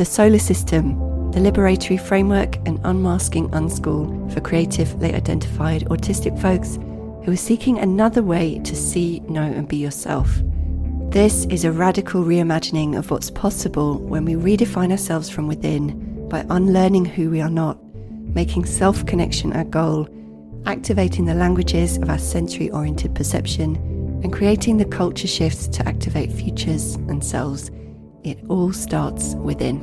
The SOLA System, the Liberatory Framework and Unmasking Unschool for creatively identified autistic folks who are seeking another way to see, know, and be yourself. This is a radical reimagining of what's possible when we redefine ourselves from within by unlearning who we are not, making self connection our goal, activating the languages of our sensory oriented perception, and creating the culture shifts to activate futures and selves. It all starts within.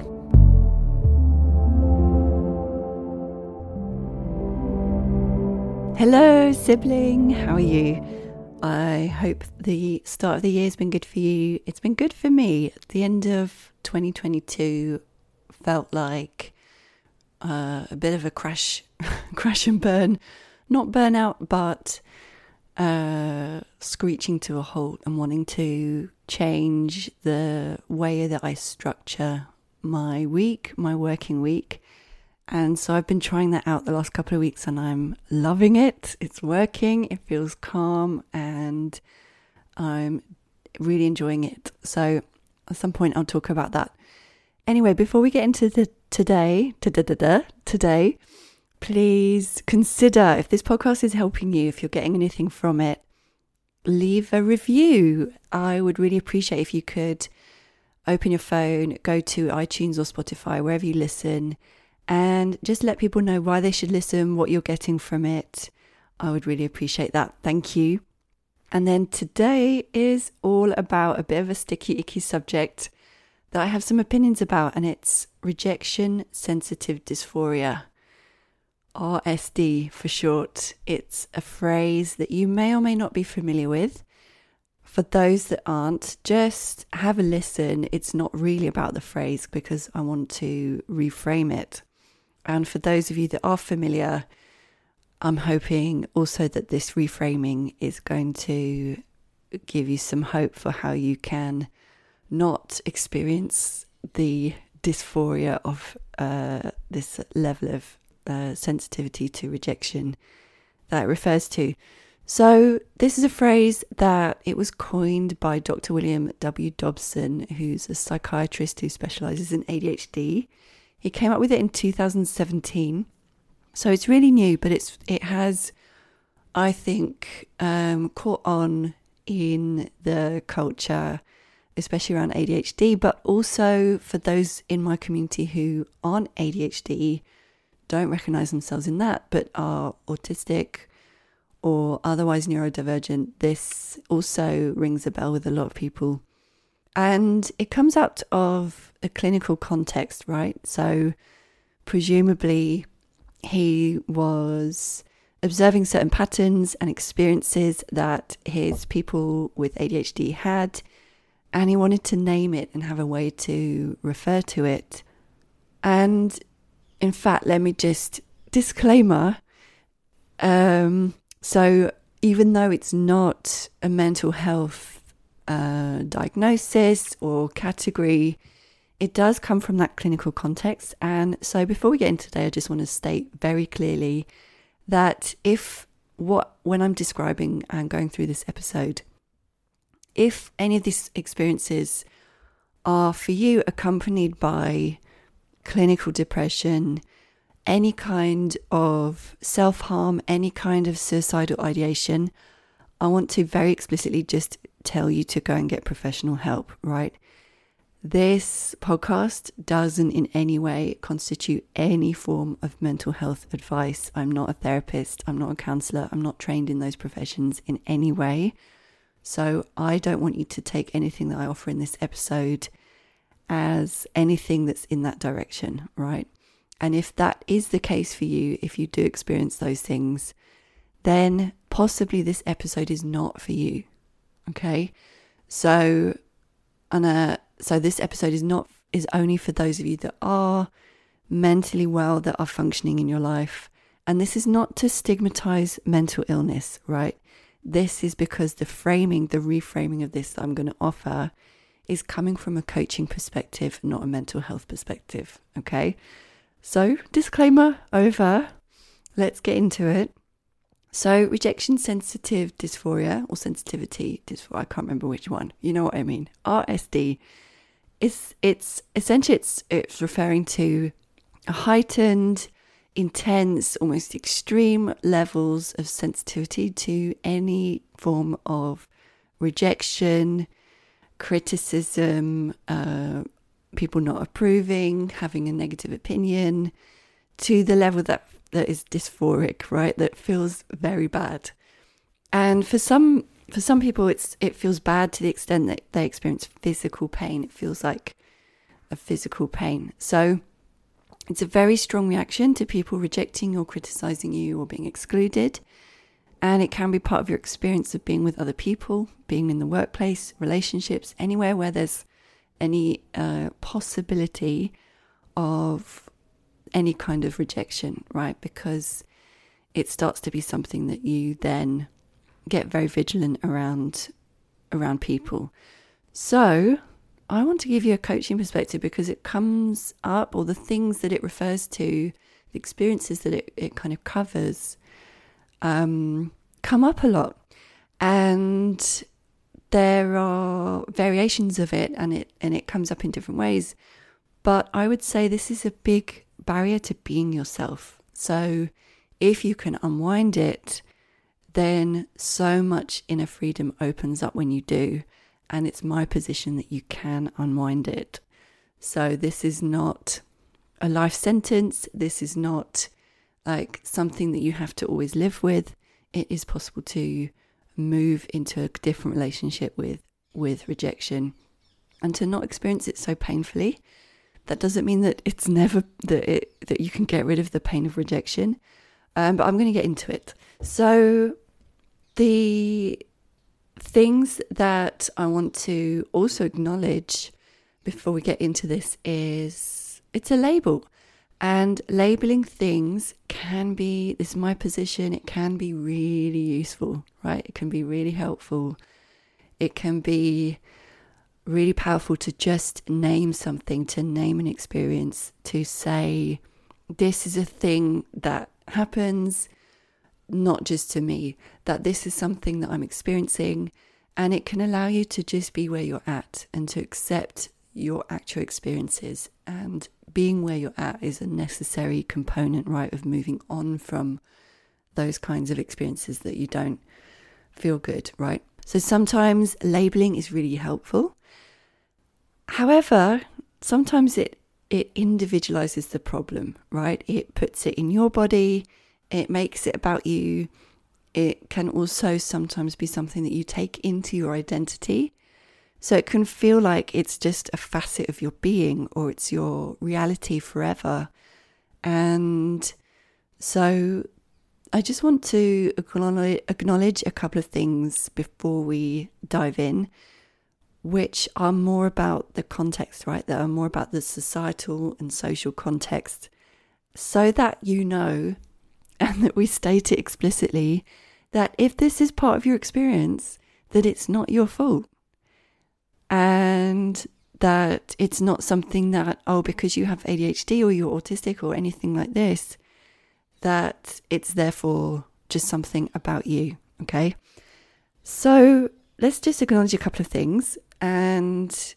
Hello, sibling. How are you? I hope the start of the year has been good for you. It's been good for me. The end of 2022 felt like uh, a bit of a crash, crash and burn. Not burnout, but uh, screeching to a halt and wanting to change the way that I structure my week, my working week. And so I've been trying that out the last couple of weeks and I'm loving it. It's working, it feels calm, and I'm really enjoying it. So at some point I'll talk about that. Anyway, before we get into the today, today, please consider if this podcast is helping you, if you're getting anything from it, leave a review. I would really appreciate if you could open your phone, go to iTunes or Spotify, wherever you listen and just let people know why they should listen, what you're getting from it. I would really appreciate that. Thank you. And then today is all about a bit of a sticky, icky subject that I have some opinions about, and it's rejection sensitive dysphoria. RSD for short. It's a phrase that you may or may not be familiar with. For those that aren't, just have a listen. It's not really about the phrase because I want to reframe it. And for those of you that are familiar, I'm hoping also that this reframing is going to give you some hope for how you can not experience the dysphoria of uh, this level of uh, sensitivity to rejection that it refers to. So, this is a phrase that it was coined by Dr. William W. Dodson, who's a psychiatrist who specializes in ADHD. He came up with it in 2017. So it's really new, but it's it has, I think, um, caught on in the culture, especially around ADHD, but also for those in my community who aren't ADHD, don't recognize themselves in that, but are autistic or otherwise neurodivergent. This also rings a bell with a lot of people. And it comes out of a clinical context, right? So, presumably, he was observing certain patterns and experiences that his people with ADHD had, and he wanted to name it and have a way to refer to it. And in fact, let me just disclaimer. Um, so, even though it's not a mental health uh, diagnosis or category, it does come from that clinical context. And so, before we get into today, I just want to state very clearly that if what when I'm describing and going through this episode, if any of these experiences are for you accompanied by clinical depression, any kind of self harm, any kind of suicidal ideation, I want to very explicitly just tell you to go and get professional help, right? This podcast doesn't in any way constitute any form of mental health advice. I'm not a therapist, I'm not a counselor, I'm not trained in those professions in any way. So I don't want you to take anything that I offer in this episode as anything that's in that direction, right? And if that is the case for you, if you do experience those things, then possibly this episode is not for you. Okay. So, and uh, so this episode is not, is only for those of you that are mentally well, that are functioning in your life. And this is not to stigmatize mental illness, right? This is because the framing, the reframing of this that I'm going to offer is coming from a coaching perspective, not a mental health perspective. Okay. So, disclaimer over. Let's get into it. So, rejection sensitive dysphoria or sensitivity dysphoria, I can't remember which one. You know what I mean. RSD it's it's essentially it's it's referring to a heightened, intense, almost extreme levels of sensitivity to any form of rejection, criticism, uh, people not approving, having a negative opinion, to the level that that is dysphoric, right? That feels very bad. And for some for some people it's it feels bad to the extent that they experience physical pain. It feels like a physical pain. So it's a very strong reaction to people rejecting or criticizing you or being excluded. And it can be part of your experience of being with other people, being in the workplace, relationships, anywhere where there's any uh, possibility of any kind of rejection, right? Because it starts to be something that you then get very vigilant around around people. So, I want to give you a coaching perspective because it comes up, or the things that it refers to, the experiences that it, it kind of covers, um, come up a lot. And there are variations of it and it and it comes up in different ways. But I would say this is a big barrier to being yourself. So if you can unwind it, then so much inner freedom opens up when you do. And it's my position that you can unwind it. So this is not a life sentence. This is not like something that you have to always live with. It is possible to move into a different relationship with with rejection and to not experience it so painfully. That doesn't mean that it's never that it that you can get rid of the pain of rejection um, but i'm going to get into it. So the things that i want to also acknowledge before we get into this is it's a label and labeling things can be, this is my position, it can be really useful, right? It can be really helpful. It can be really powerful to just name something, to name an experience, to say, this is a thing that happens, not just to me, that this is something that I'm experiencing. And it can allow you to just be where you're at and to accept your actual experiences and being where you're at is a necessary component, right, of moving on from those kinds of experiences that you don't feel good, right? So sometimes labeling is really helpful. However, sometimes it it individualizes the problem, right? It puts it in your body, it makes it about you. It can also sometimes be something that you take into your identity so it can feel like it's just a facet of your being or it's your reality forever. And so I just want to acknowledge a couple of things before we dive in, which are more about the context, right? That are more about the societal and social context, so that you know and that we state it explicitly that if this is part of your experience, that it's not your fault and that it's not something that, oh, because you have ADHD or you're autistic or anything like this, that it's therefore just something about you. Okay. So let's just acknowledge a couple of things. And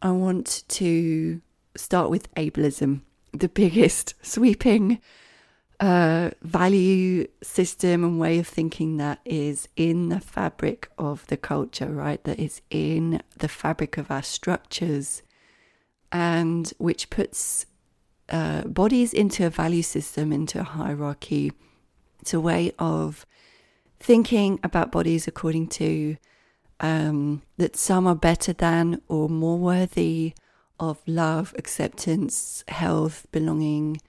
I want to start with ableism, the biggest sweeping uh, value system and way of thinking that is in the fabric of the culture, right? That is in the fabric of our structures, and which puts uh, bodies into a value system, into a hierarchy. It's a way of thinking about bodies according to um, that some are better than or more worthy of love, acceptance, health, belonging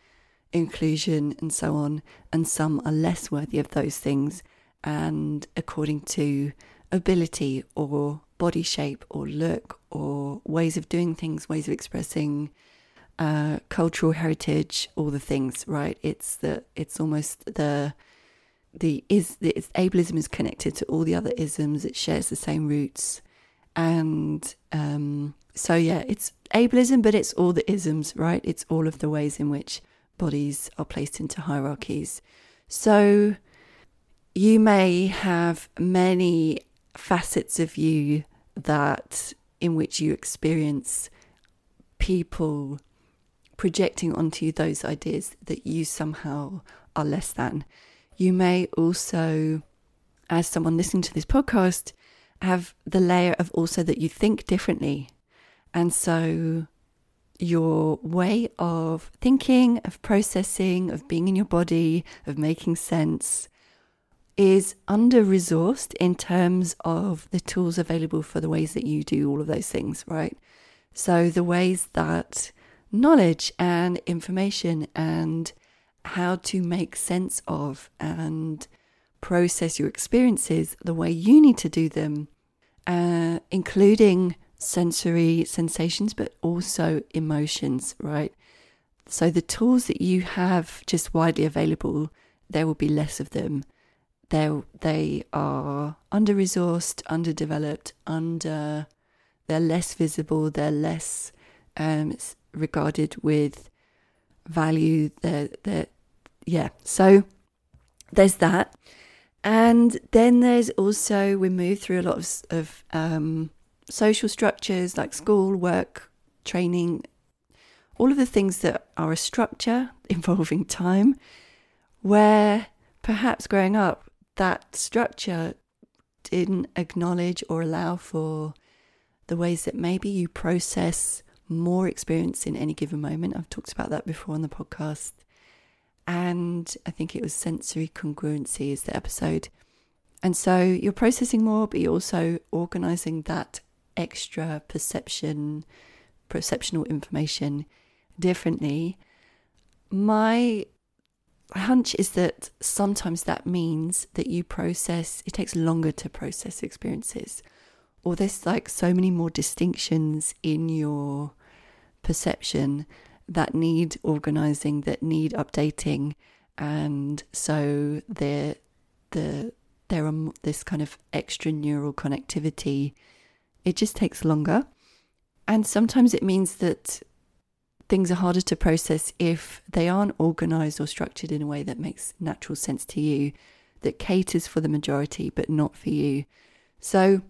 inclusion, and so on, and some are less worthy of those things, and according to ability or body shape or look or ways of doing things, ways of expressing uh, cultural heritage, all the things, right? It's the it's almost the the is the ableism is connected to all the other isms. It shares the same roots, and um, so yeah, it's ableism, but it's all the isms, right? It's all of the ways in which bodies are placed into hierarchies. So you may have many facets of you that in which you experience people projecting onto you those ideas that you somehow are less than. You may also, as someone listening to this podcast, have the layer of also that you think differently. And so your way of thinking, of processing, of being in your body, of making sense is under resourced in terms of the tools available for the ways that you do all of those things, right? So, the ways that knowledge and information and how to make sense of and process your experiences the way you need to do them, uh, including sensory sensations, but also emotions, right? So the tools that you have just widely available, there will be less of them. They're, they are under resourced, underdeveloped, under, they're less visible, they're less um, regarded with value. They're, they're, yeah. So there's that. And then there's also, we move through a lot of, of um, social structures like mm-hmm. school, work, training, all of the things that are a structure involving time, where perhaps growing up, that structure didn't acknowledge or allow for the ways that maybe you process more experience in any given moment. I've talked about that before on the podcast. And I think it was sensory congruency is the episode. And so you're processing more, but you're also organizing that extra perception, perceptional information differently. My hunch is that sometimes that means that you process, it takes longer to process experiences, or there's like so many more distinctions in your perception that need organizing, that need updating. And so there, the, there are this kind of extra neural connectivity it just takes longer. And sometimes it means that things are harder to process if they aren't organized or structured in a way that makes natural sense to you, that caters for the majority, but not for you. So,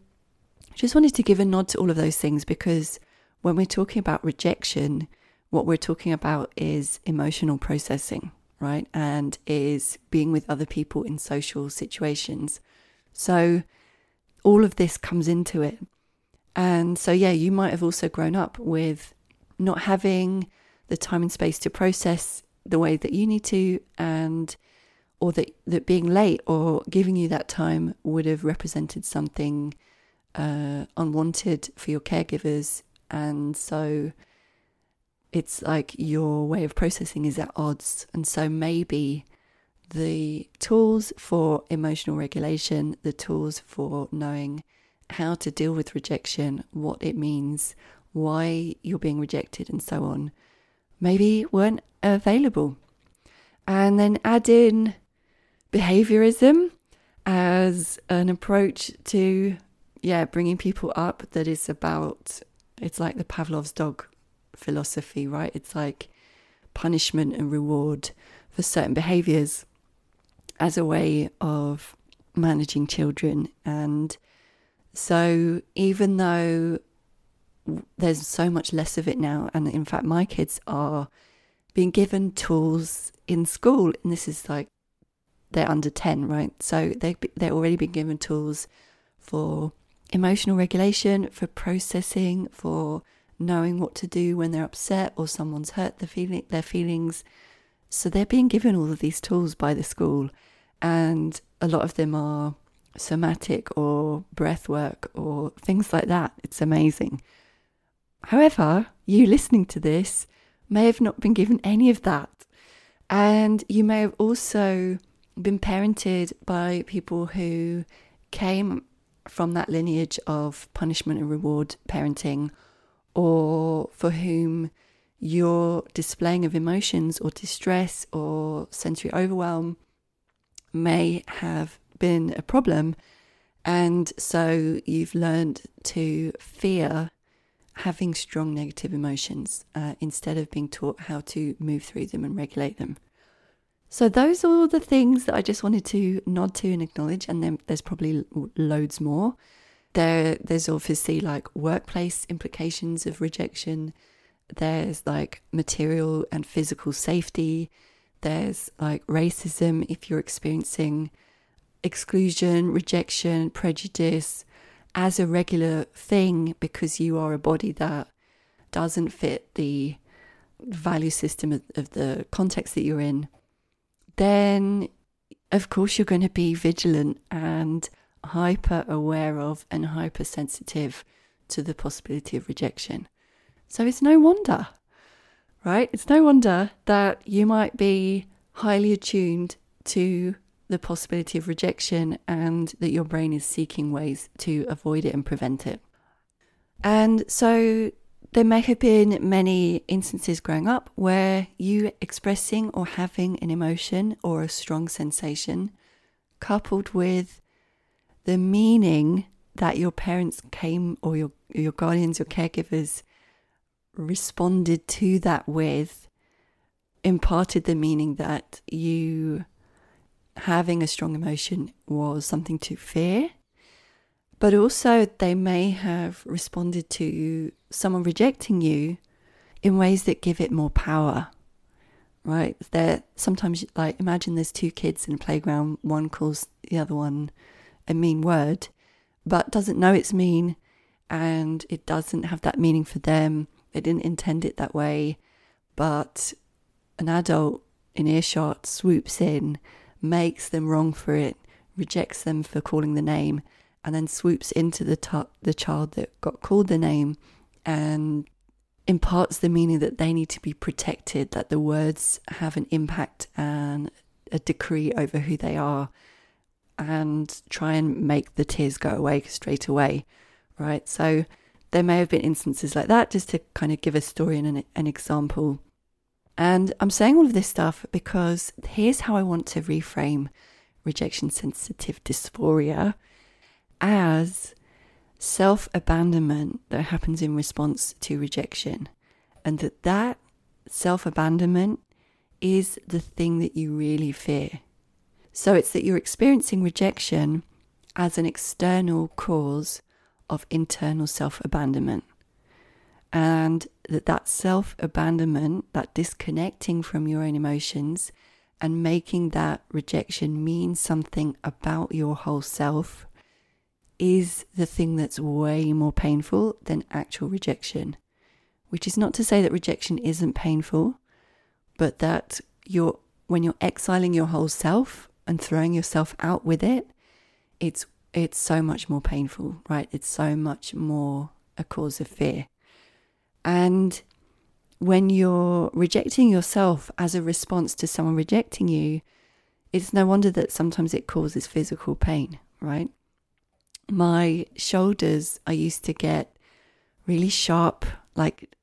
just wanted to give a nod to all of those things because when we're talking about rejection, what we're talking about is emotional processing, right? And is being with other people in social situations. So, all of this comes into it. And so, yeah, you might have also grown up with not having the time and space to process the way that you need to, and or that, that being late or giving you that time would have represented something uh, unwanted for your caregivers. And so it's like your way of processing is at odds. And so maybe the tools for emotional regulation, the tools for knowing how to deal with rejection, what it means, why you're being rejected, and so on, maybe weren't available. And then add in behaviorism as an approach to, yeah, bringing people up that is about, it's like the Pavlov's dog philosophy, right? It's like punishment and reward for certain behaviors as a way of managing children and so even though there's so much less of it now, and in fact, my kids are being given tools in school, and this is like they're under 10, right? So they they're already being given tools for emotional regulation, for processing, for knowing what to do when they're upset or someone's hurt the feeling their feelings. So they're being given all of these tools by the school, and a lot of them are somatic or breath work or things like that. It's amazing. However, you listening to this may have not been given any of that. And you may have also been parented by people who came from that lineage of punishment and reward parenting, or for whom your displaying of emotions or distress or sensory overwhelm may have been a problem. And so you've learned to fear having strong negative emotions uh, instead of being taught how to move through them and regulate them. So those are all the things that I just wanted to nod to and acknowledge. And then there's probably loads more. there there's obviously like workplace implications of rejection there's like material and physical safety there's like racism if you're experiencing exclusion rejection prejudice as a regular thing because you are a body that doesn't fit the value system of, the context that you're in then of course you're going to be vigilant and hyper aware of and hypersensitive to the possibility of rejection. So it's no wonder, right? It's no wonder that you might be highly attuned to the possibility of rejection and that your brain is seeking ways to avoid it and prevent it. And so there may have been many instances growing up where you expressing or having an emotion or a strong sensation coupled with the meaning that your parents came or your your guardians, your caregivers responded to that with imparted the meaning that you having a strong emotion was something to fear. But also, they may have responded to someone rejecting you in ways that give it more power, right? There sometimes, like, imagine there's two kids in a playground, one calls the other one a mean word, but doesn't know it's mean and it doesn't have that meaning for them. They didn't intend it that way, but an adult in earshot swoops in, makes them wrong for it, rejects them for calling the name, and then swoops into the t- the child that got called the name and imparts the meaning that they need to be protected, that the words have an impact and a decree over who they are, and try and make the tears go away straight away, right? So there may have been instances like that, just to kind of give a story and an, an example. And I'm saying all of this stuff because here's how I want to reframe rejection sensitive dysphoria as self abandonment that happens in response to rejection, and that that self abandonment is the thing that you really fear. So it's that you're experiencing rejection as an external cause of internal self abandonment. And that that self abandonment, that disconnecting from your own emotions and making that rejection mean something about your whole self is the thing that's way more painful than actual rejection. Which is not to say that rejection isn't painful, but that you're when you're exiling your whole self and throwing yourself out with it, it's it's so much more painful, right? It's so much more a cause of fear. And when you're rejecting yourself as a response to someone rejecting you, it's no wonder that sometimes it causes physical pain, right? My shoulders, I used to get really sharp, like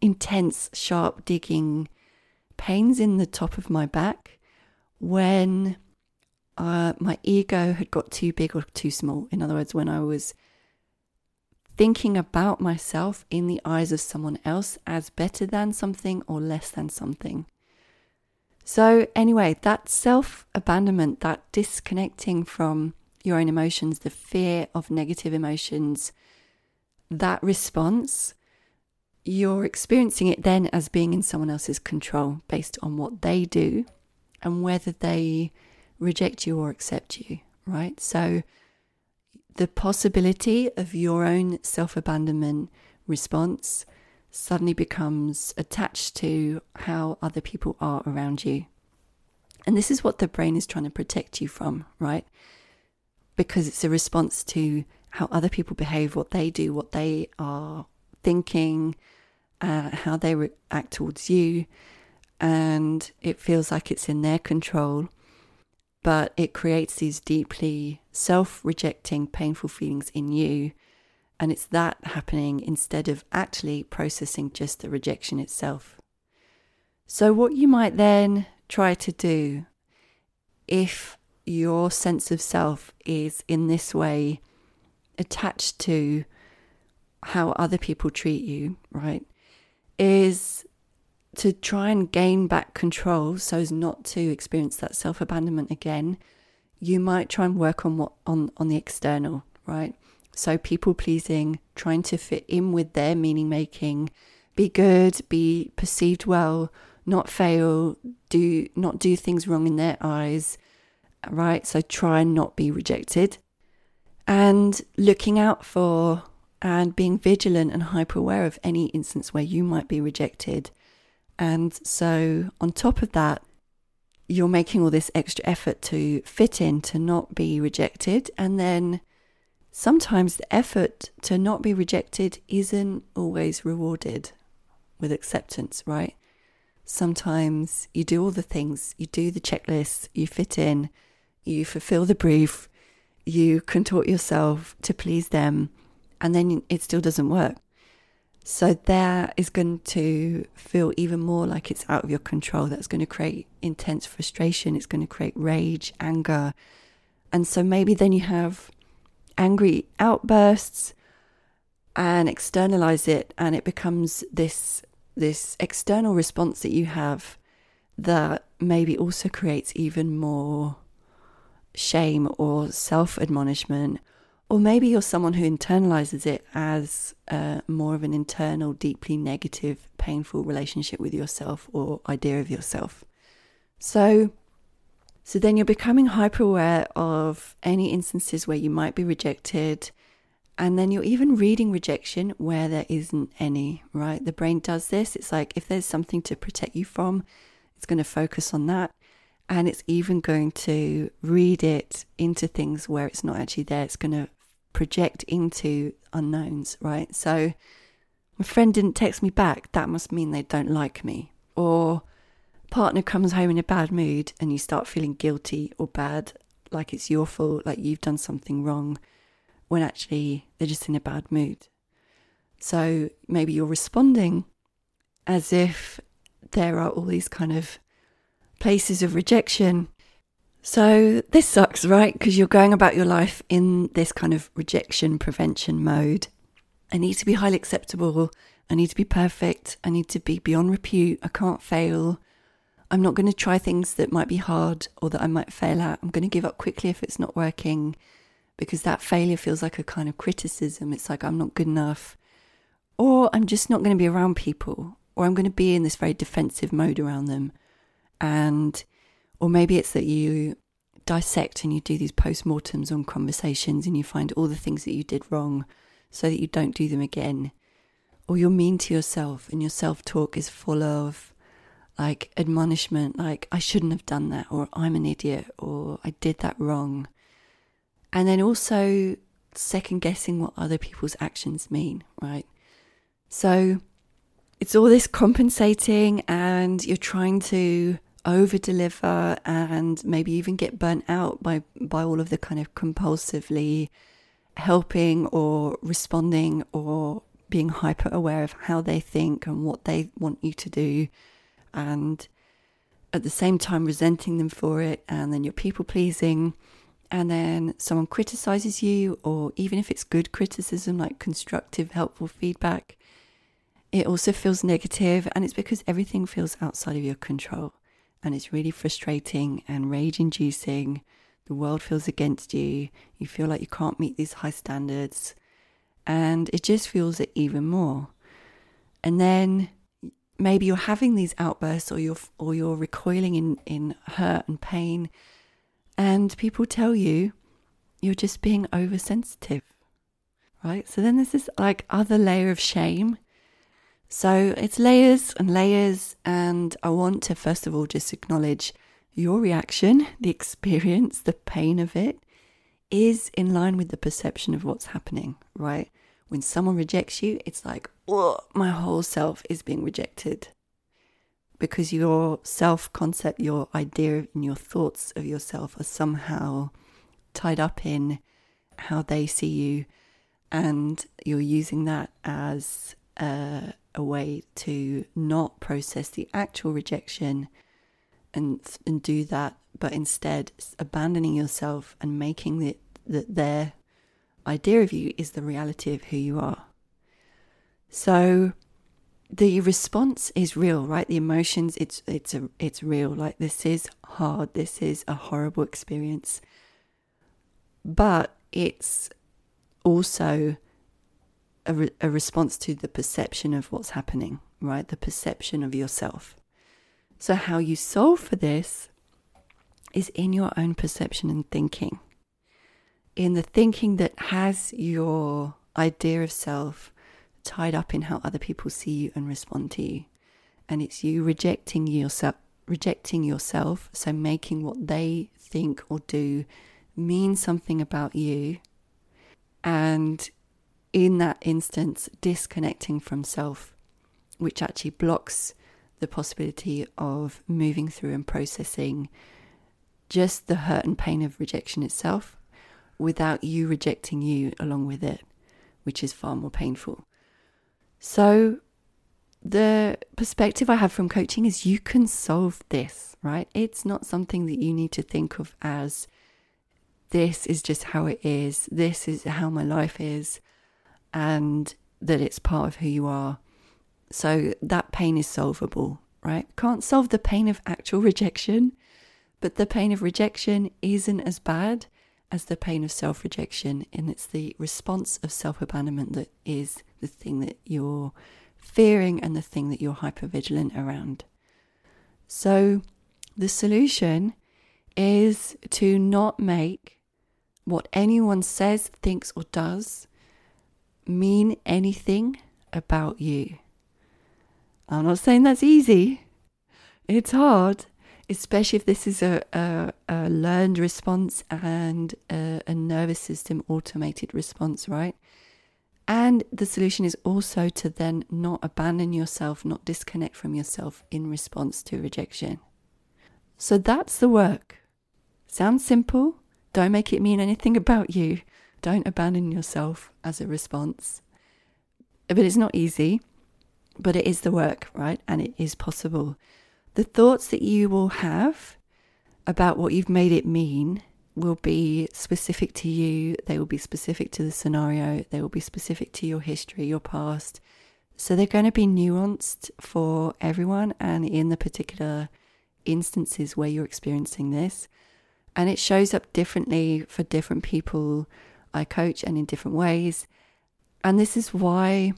intense, sharp digging pains in the top of my back when uh, my ego had got too big or too small. In other words, when I was thinking about myself in the eyes of someone else as better than something or less than something. So, anyway, that self abandonment, that disconnecting from your own emotions, the fear of negative emotions, that response, you're experiencing it then as being in someone else's control based on what they do and whether they reject you or accept you, right? So the possibility of your own self abandonment response suddenly becomes attached to how other people are around you. And this is what the brain is trying to protect you from, right? Because it's a response to how other people behave, what they do, what they are thinking, uh, how they react towards you. And it feels like it's in their control but it creates these deeply self rejecting, painful feelings in you. And it's that happening instead of actually processing just the rejection itself. So, what you might then try to do if your sense of self is in this way attached to how other people treat you, right, is to try and gain back control so as not to experience that self abandonment again, you might try and work on what on on the external, right? So, people pleasing, trying to fit in with their meaning making, be good, be perceived well, not fail, do not do things wrong in their eyes, right? So, try and not be rejected. And looking out for and being vigilant and hyper aware of any instance where you might be rejected. And so, on top of that, you're making all this extra effort to fit in, to not be rejected. And then sometimes the effort to not be rejected isn't always rewarded with acceptance, right? Sometimes you do all the things, you do the checklists, you fit in, you fulfill the brief, you contort yourself to please them, and then it still doesn't work. So that is going to feel even more like it's out of your control. That's going to create intense frustration. It's going to create rage, anger. And so maybe then you have angry outbursts and externalize it and it becomes this this external response that you have that maybe also creates even more shame or self admonishment or maybe you're someone who internalizes it as uh, more of an internal, deeply negative, painful relationship with yourself or idea of yourself. So, so then you're becoming hyper aware of any instances where you might be rejected. And then you're even reading rejection where there isn't any, right? The brain does this. It's like if there's something to protect you from, it's going to focus on that and it's even going to read it into things where it's not actually there. It's going to project into unknowns, right? So, my friend didn't text me back, that must mean they don't like me. Or partner comes home in a bad mood and you start feeling guilty or bad, like it's your fault, like you've done something wrong, when actually they're just in a bad mood. So maybe you're responding as if there are all these kind of places of rejection so this sucks, right? Because you're going about your life in this kind of rejection prevention mode. I need to be highly acceptable. I need to be perfect. I need to be beyond repute. I can't fail. I'm not going to try things that might be hard or that I might fail at. I'm going to give up quickly if it's not working because that failure feels like a kind of criticism. It's like I'm not good enough. Or I'm just not going to be around people. Or I'm going to be in this very defensive mode around them. And or maybe it's that you dissect and you do these post-mortems on conversations and you find all the things that you did wrong so that you don't do them again. Or you're mean to yourself and your self-talk is full of like admonishment, like I shouldn't have done that, or I'm an idiot, or I did that wrong. And then also second guessing what other people's actions mean, right? So it's all this compensating, and you're trying to over deliver and maybe even get burnt out by by all of the kind of compulsively helping or responding or being hyper aware of how they think and what they want you to do and at the same time resenting them for it and then you're people pleasing and then someone criticizes you or even if it's good criticism like constructive helpful feedback it also feels negative and it's because everything feels outside of your control and it's really frustrating and rage inducing. The world feels against you. You feel like you can't meet these high standards. And it just fuels it even more. And then maybe you're having these outbursts or you're or you're recoiling in, in hurt and pain. And people tell you you're just being oversensitive. Right? So then there's this like other layer of shame so it's layers and layers, and I want to first of all just acknowledge your reaction, the experience, the pain of it is in line with the perception of what's happening, right? When someone rejects you, it's like, oh, my whole self is being rejected. Because your self concept, your idea, and your thoughts of yourself are somehow tied up in how they see you, and you're using that as a a way to not process the actual rejection and and do that, but instead abandoning yourself and making it that their idea of you is the reality of who you are. So the response is real, right? The emotions, it's it's a it's real. Like this is hard. This is a horrible experience. But it's also a, re- a response to the perception of what's happening, right? The perception of yourself. So, how you solve for this is in your own perception and thinking, in the thinking that has your idea of self tied up in how other people see you and respond to you. And it's you rejecting yourself, rejecting yourself, so making what they think or do mean something about you. And in that instance, disconnecting from self, which actually blocks the possibility of moving through and processing just the hurt and pain of rejection itself without you rejecting you along with it, which is far more painful. So, the perspective I have from coaching is you can solve this, right? It's not something that you need to think of as this is just how it is, this is how my life is, and that it's part of who you are. So that pain is solvable, right? Can't solve the pain of actual rejection, but the pain of rejection isn't as bad as the pain of self rejection. And it's the response of self abandonment that is the thing that you're fearing and the thing that you're hyper vigilant around. So the solution is to not make what anyone says, thinks, or does mean anything about you. I'm not saying that's easy. It's hard, especially if this is a, a, a learned response and a, a nervous system automated response, right? And the solution is also to then not abandon yourself, not disconnect from yourself in response to rejection. So that's the work. Sounds simple. Don't make it mean anything about you. Don't abandon yourself as a response. But it's not easy, but it is the work, right? And it is possible. The thoughts that you will have about what you've made it mean will be specific to you, they will be specific to the scenario, they will be specific to your history, your past. So they're going to be nuanced for everyone and in the particular instances where you're experiencing this. And it shows up differently for different people I coach and in different ways. And this is why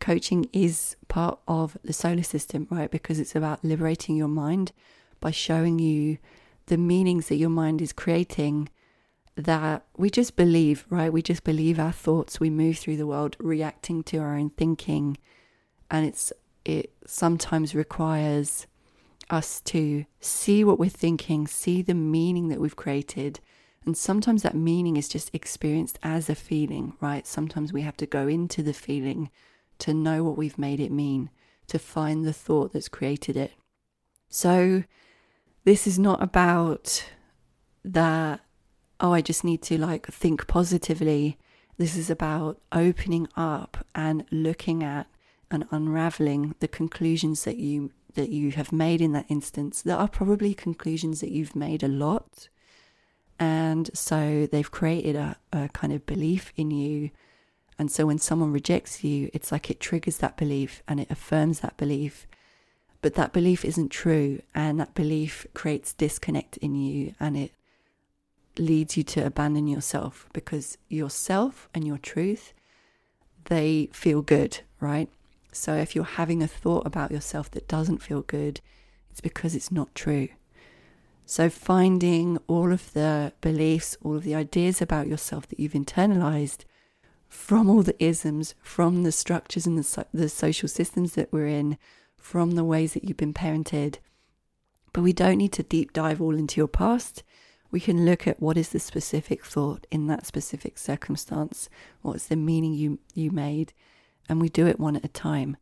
coaching is part of the SOLA System, right? Because it's about liberating your mind by showing you the meanings that your mind is creating that we just believe, right? We just believe our thoughts. We move through the world reacting to our own thinking. And it's it sometimes requires us to see what we're thinking, see the meaning that we've created. And sometimes that meaning is just experienced as a feeling, right? Sometimes we have to go into the feeling to know what we've made it mean, to find the thought that's created it. So this is not about that, oh, I just need to like think positively. This is about opening up and looking at and unraveling the conclusions that you that you have made in that instance that are probably conclusions that you've made a lot and so they've created a, a kind of belief in you and so when someone rejects you it's like it triggers that belief and it affirms that belief but that belief isn't true, and that belief creates disconnect in you and it leads you to abandon yourself because yourself and your truth they feel good, right? So if you're having a thought about yourself that doesn't feel good, it's because it's not true. So finding all of the beliefs, all of the ideas about yourself that you've internalized from all the isms, from the structures and the, so- the social systems that we're in, from the ways that you've been parented. But we don't need to deep dive all into your past. We can look at what is the specific thought in that specific circumstance, what's the meaning you, you made, and we do it one at a time.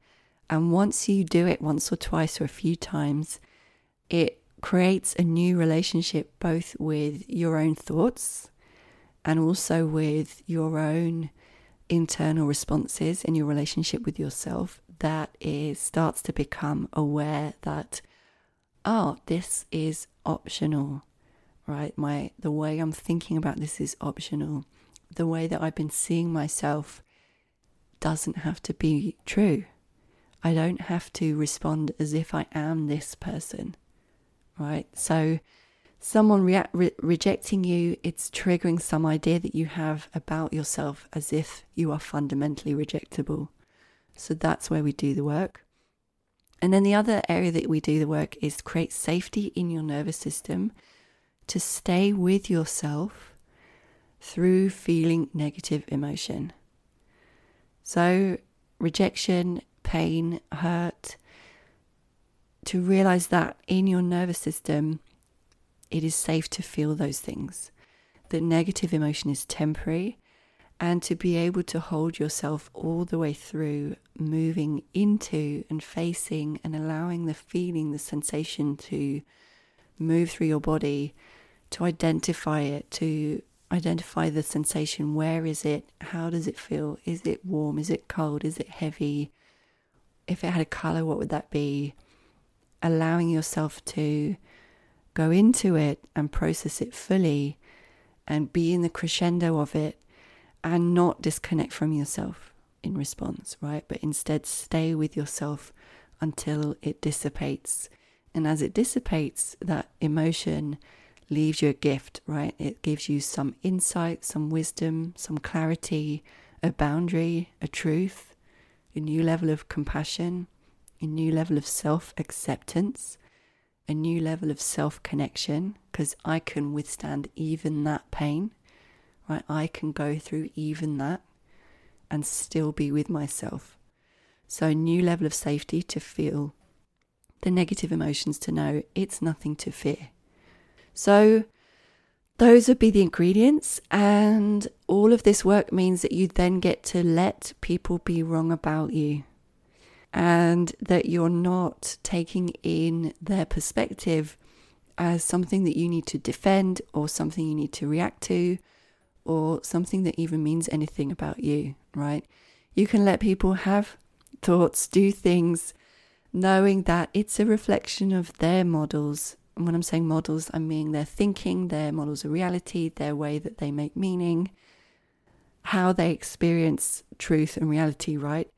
And once you do it once or twice or a few times, it creates a new relationship both with your own thoughts and also with your own internal responses and your relationship with yourself that is starts to become aware that oh this is optional right? My the way i'm thinking about this is optional. The way that i've been seeing myself doesn't have to be true. I don't have to respond as if i am this person right so someone rea- re- rejecting you, it's triggering some idea that you have about yourself as if you are fundamentally rejectable. So that's where we do the work. And then the other area that we do the work is create safety in your nervous system to stay with yourself through feeling negative emotion. So, rejection, pain, hurt, to realize that in your nervous system, it is safe to feel those things. That negative emotion is temporary, and to be able to hold yourself all the way through, moving into and facing and allowing the feeling, the sensation to move through your body, to identify it, to identify the sensation. Where is it? How does it feel? Is it warm? Is it cold? Is it heavy? If it had a color, what would that be? Allowing yourself to go into it and process it fully and be in the crescendo of it and not disconnect from yourself in response, right? But instead stay with yourself until it dissipates. And as it dissipates, that emotion leaves you a gift, right? It gives you some insight, some wisdom, some clarity, a boundary, a truth, a new level of compassion, a new level of self acceptance a new level of self connection because I can withstand even that pain, right? I can go through even that and still be with myself. So, a new level of safety to feel the negative emotions, to know it's nothing to fear. So, those would be the ingredients, and all of this work means that you then get to let people be wrong about you and that you're not taking in their perspective as something that you need to defend or something you need to react to or something that even means anything about you, right? You can let people have thoughts, do things, knowing that it's a reflection of their models. And when I'm saying models, I mean their thinking, their models of reality, their way that they make meaning, how they experience truth and reality, right?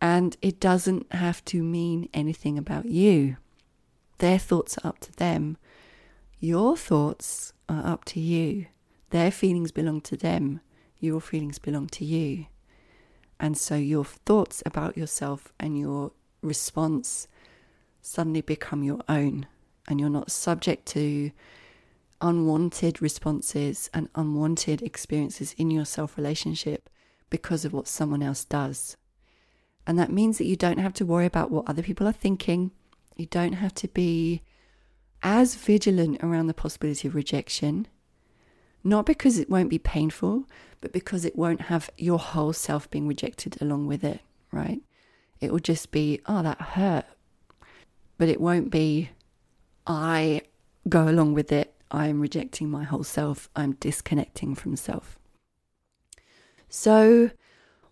And it doesn't have to mean anything about you. Their thoughts are up to them. Your thoughts are up to you. Their feelings belong to them. Your feelings belong to you. And so your thoughts about yourself and your response suddenly become your own. And you're not subject to unwanted responses and unwanted experiences in your self relationship because of what someone else does. And that means that you don't have to worry about what other people are thinking. You don't have to be as vigilant around the possibility of rejection, not because it won't be painful, but because it won't have your whole self being rejected along with it, right? It will just be, oh, that hurt. But it won't be, I go along with it. I'm rejecting my whole self. I'm disconnecting from self. So,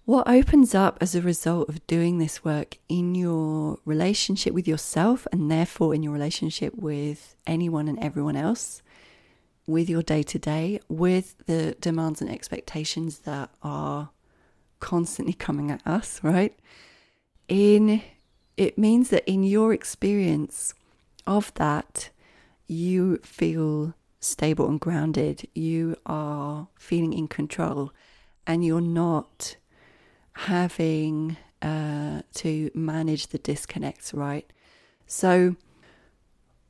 what opens up as a result of doing this work in your relationship with yourself and therefore in your relationship with anyone and everyone else, with your day to day, with the demands and expectations that are constantly coming at us, right? In it means that in your experience of that, you feel stable and grounded, you are feeling in control, and you're not having uh, to manage the disconnects, right? So,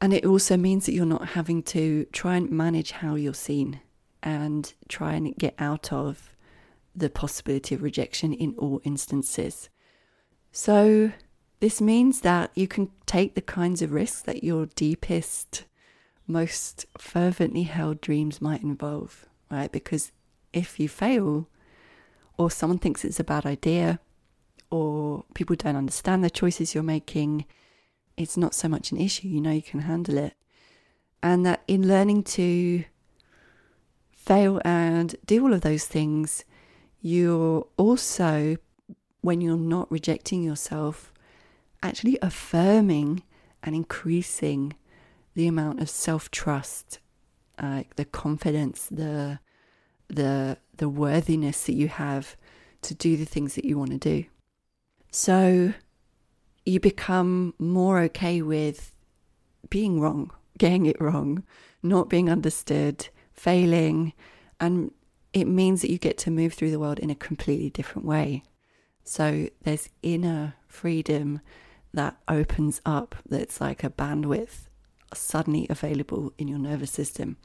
and it also means that you're not having to try and manage how you're seen and try and get out of the possibility of rejection in all instances. So, this means that you can take the kinds of risks that your deepest, most fervently held dreams might involve, right? Because if you fail, or someone thinks it's a bad idea, or people don't understand the choices you're making, it's not so much an issue. You know, you can handle it. And that in learning to fail and do all of those things, you're also, when you're not rejecting yourself, actually affirming and increasing the amount of self trust, uh, the confidence, the the the worthiness that you have to do the things that you want to do. So you become more okay with being wrong, getting it wrong, not being understood, failing, and it means that you get to move through the world in a completely different way. So there's inner freedom that opens up, that's like a bandwidth suddenly available in your nervous system.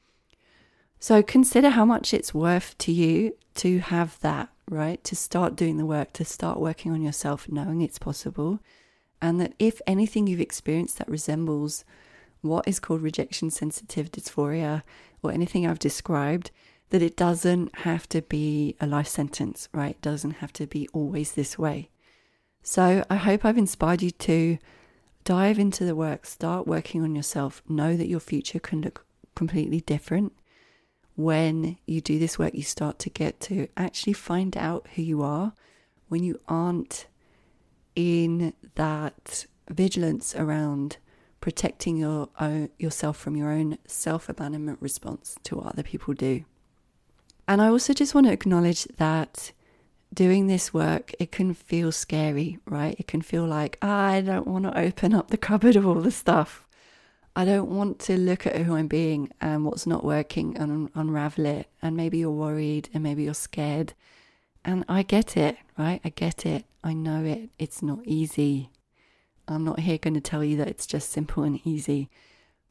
So consider how much it's worth to you to have that, right? To start doing the work, to start working on yourself, knowing it's possible. And that if anything you've experienced that resembles what is called rejection sensitive dysphoria or anything I've described, that it doesn't have to be a life sentence, right? It doesn't have to be always this way. So I hope I've inspired you to dive into the work, start working on yourself, know that your future can look completely different. When you do this work, you start to get to actually find out who you are when you aren't in that vigilance around protecting your own, yourself from your own self abandonment response to what other people do. And I also just want to acknowledge that doing this work, it can feel scary, right? It can feel like, ah, I don't want to open up the cupboard of all the stuff. I don't want to look at who I'm being and what's not working and un- unravel it. And maybe you're worried and maybe you're scared. And I get it, right? I get it. I know it. It's not easy. I'm not here going to tell you that it's just simple and easy,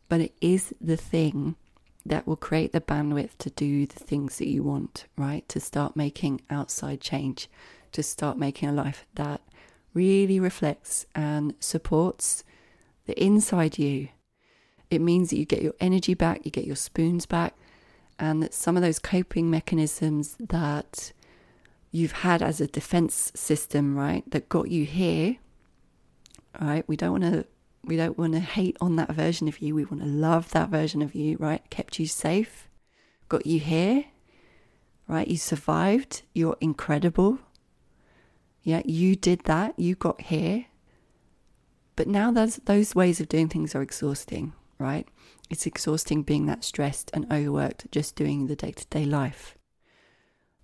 but it is the thing that will create the bandwidth to do the things that you want, right? To start making outside change, to start making a life that really reflects and supports the inside you. It means that you get your energy back, you get your spoons back, and that some of those coping mechanisms that you've had as a defense system, right, that got you here, right? We don't want to we don't want to hate on that version of you. We want to love that version of you, right? Kept you safe, got you here, right? You survived. You're incredible. Yeah, you did that. You got here. But now those those ways of doing things are exhausting, right? It's exhausting being that stressed and overworked just doing the day-to-day life.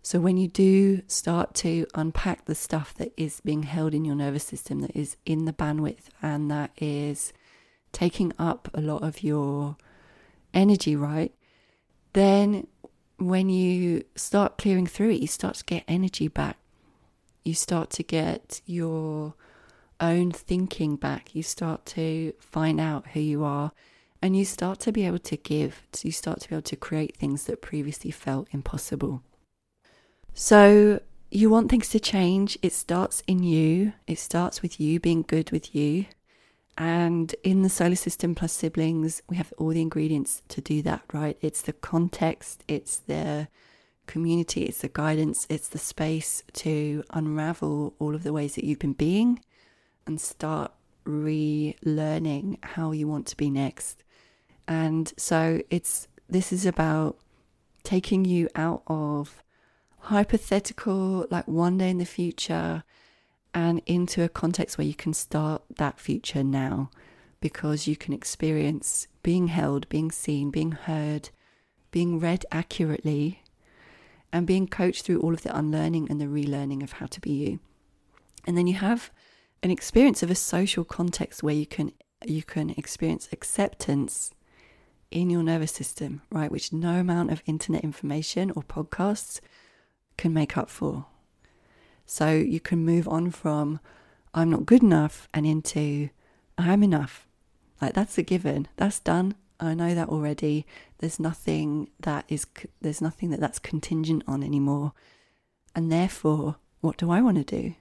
So, when you do start to unpack the stuff that is being held in your nervous system, that is in the bandwidth, and that is taking up a lot of your energy, right? Then, when you start clearing through it, you start to get energy back. You start to get your own thinking back. You start to find out who you are, and you start to be able to give. So you start to be able to create things that previously felt impossible. So you want things to change. It starts in you, it starts with you being good with you. And in the SOLA System plus siblings, we have all the ingredients to do that, right? It's the context, it's the community, it's the guidance, it's the space to unravel all of the ways that you've been being and start relearning how you want to be next. And so it's this is about taking you out of hypothetical, like one day in the future, and into a context where you can start that future now because you can experience being held, being seen, being heard, being read accurately, and being coached through all of the unlearning and the relearning of how to be you. And then you have an experience of a social context where you can you can experience acceptance in your nervous system, right? Which no amount of internet information or podcasts can make up for. So you can move on from I'm not good enough and into I'm enough. Like that's a given. That's done. I know that already. There's nothing that is there's nothing that that's contingent on anymore. And therefore, what do I want to do?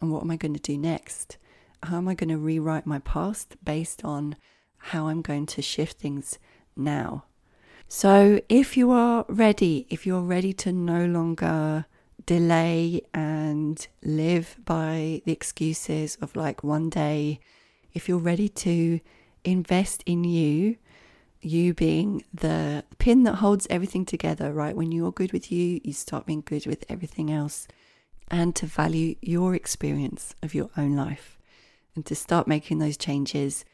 And what am I going to do next? How am I going to rewrite my past based on how I'm going to shift things now? So, if you are ready, if you're ready to no longer delay and live by the excuses of like one day, if you're ready to invest in you, you being the pin that holds everything together, right? When you're good with you, you start being good with everything else, and to value your experience of your own life and to start making those changes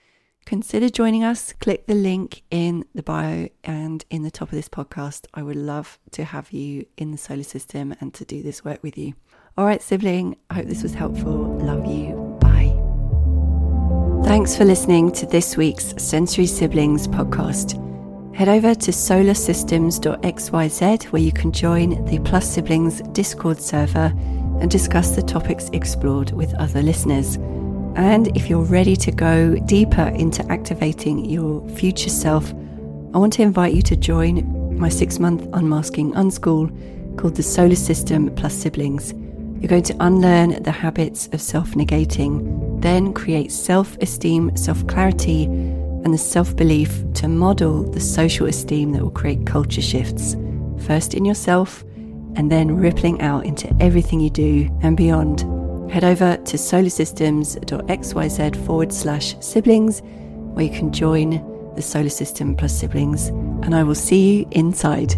consider joining us. Click the link in the bio and in the top of this podcast. I would love to have you in the SOLA System and to do this work with you. All right, sibling, I hope this was helpful. Love you. Bye. Thanks for listening to this week's Sensory Siblings podcast. Head over to solasystems.xyz where you can join the Plus Siblings Discord server and discuss the topics explored with other listeners. And if you're ready to go deeper into activating your future self, I want to invite you to join my six month unmasking unschool called the SOLA System Plus Siblings. You're going to unlearn the habits of self negating, then create self esteem, self clarity, and the self belief to model the social esteem that will create culture shifts, first in yourself and then rippling out into everything you do and beyond. Head over to solasystems.xyz forward slash siblings, where you can join the SOLA System Plus Siblings, and I will see you inside.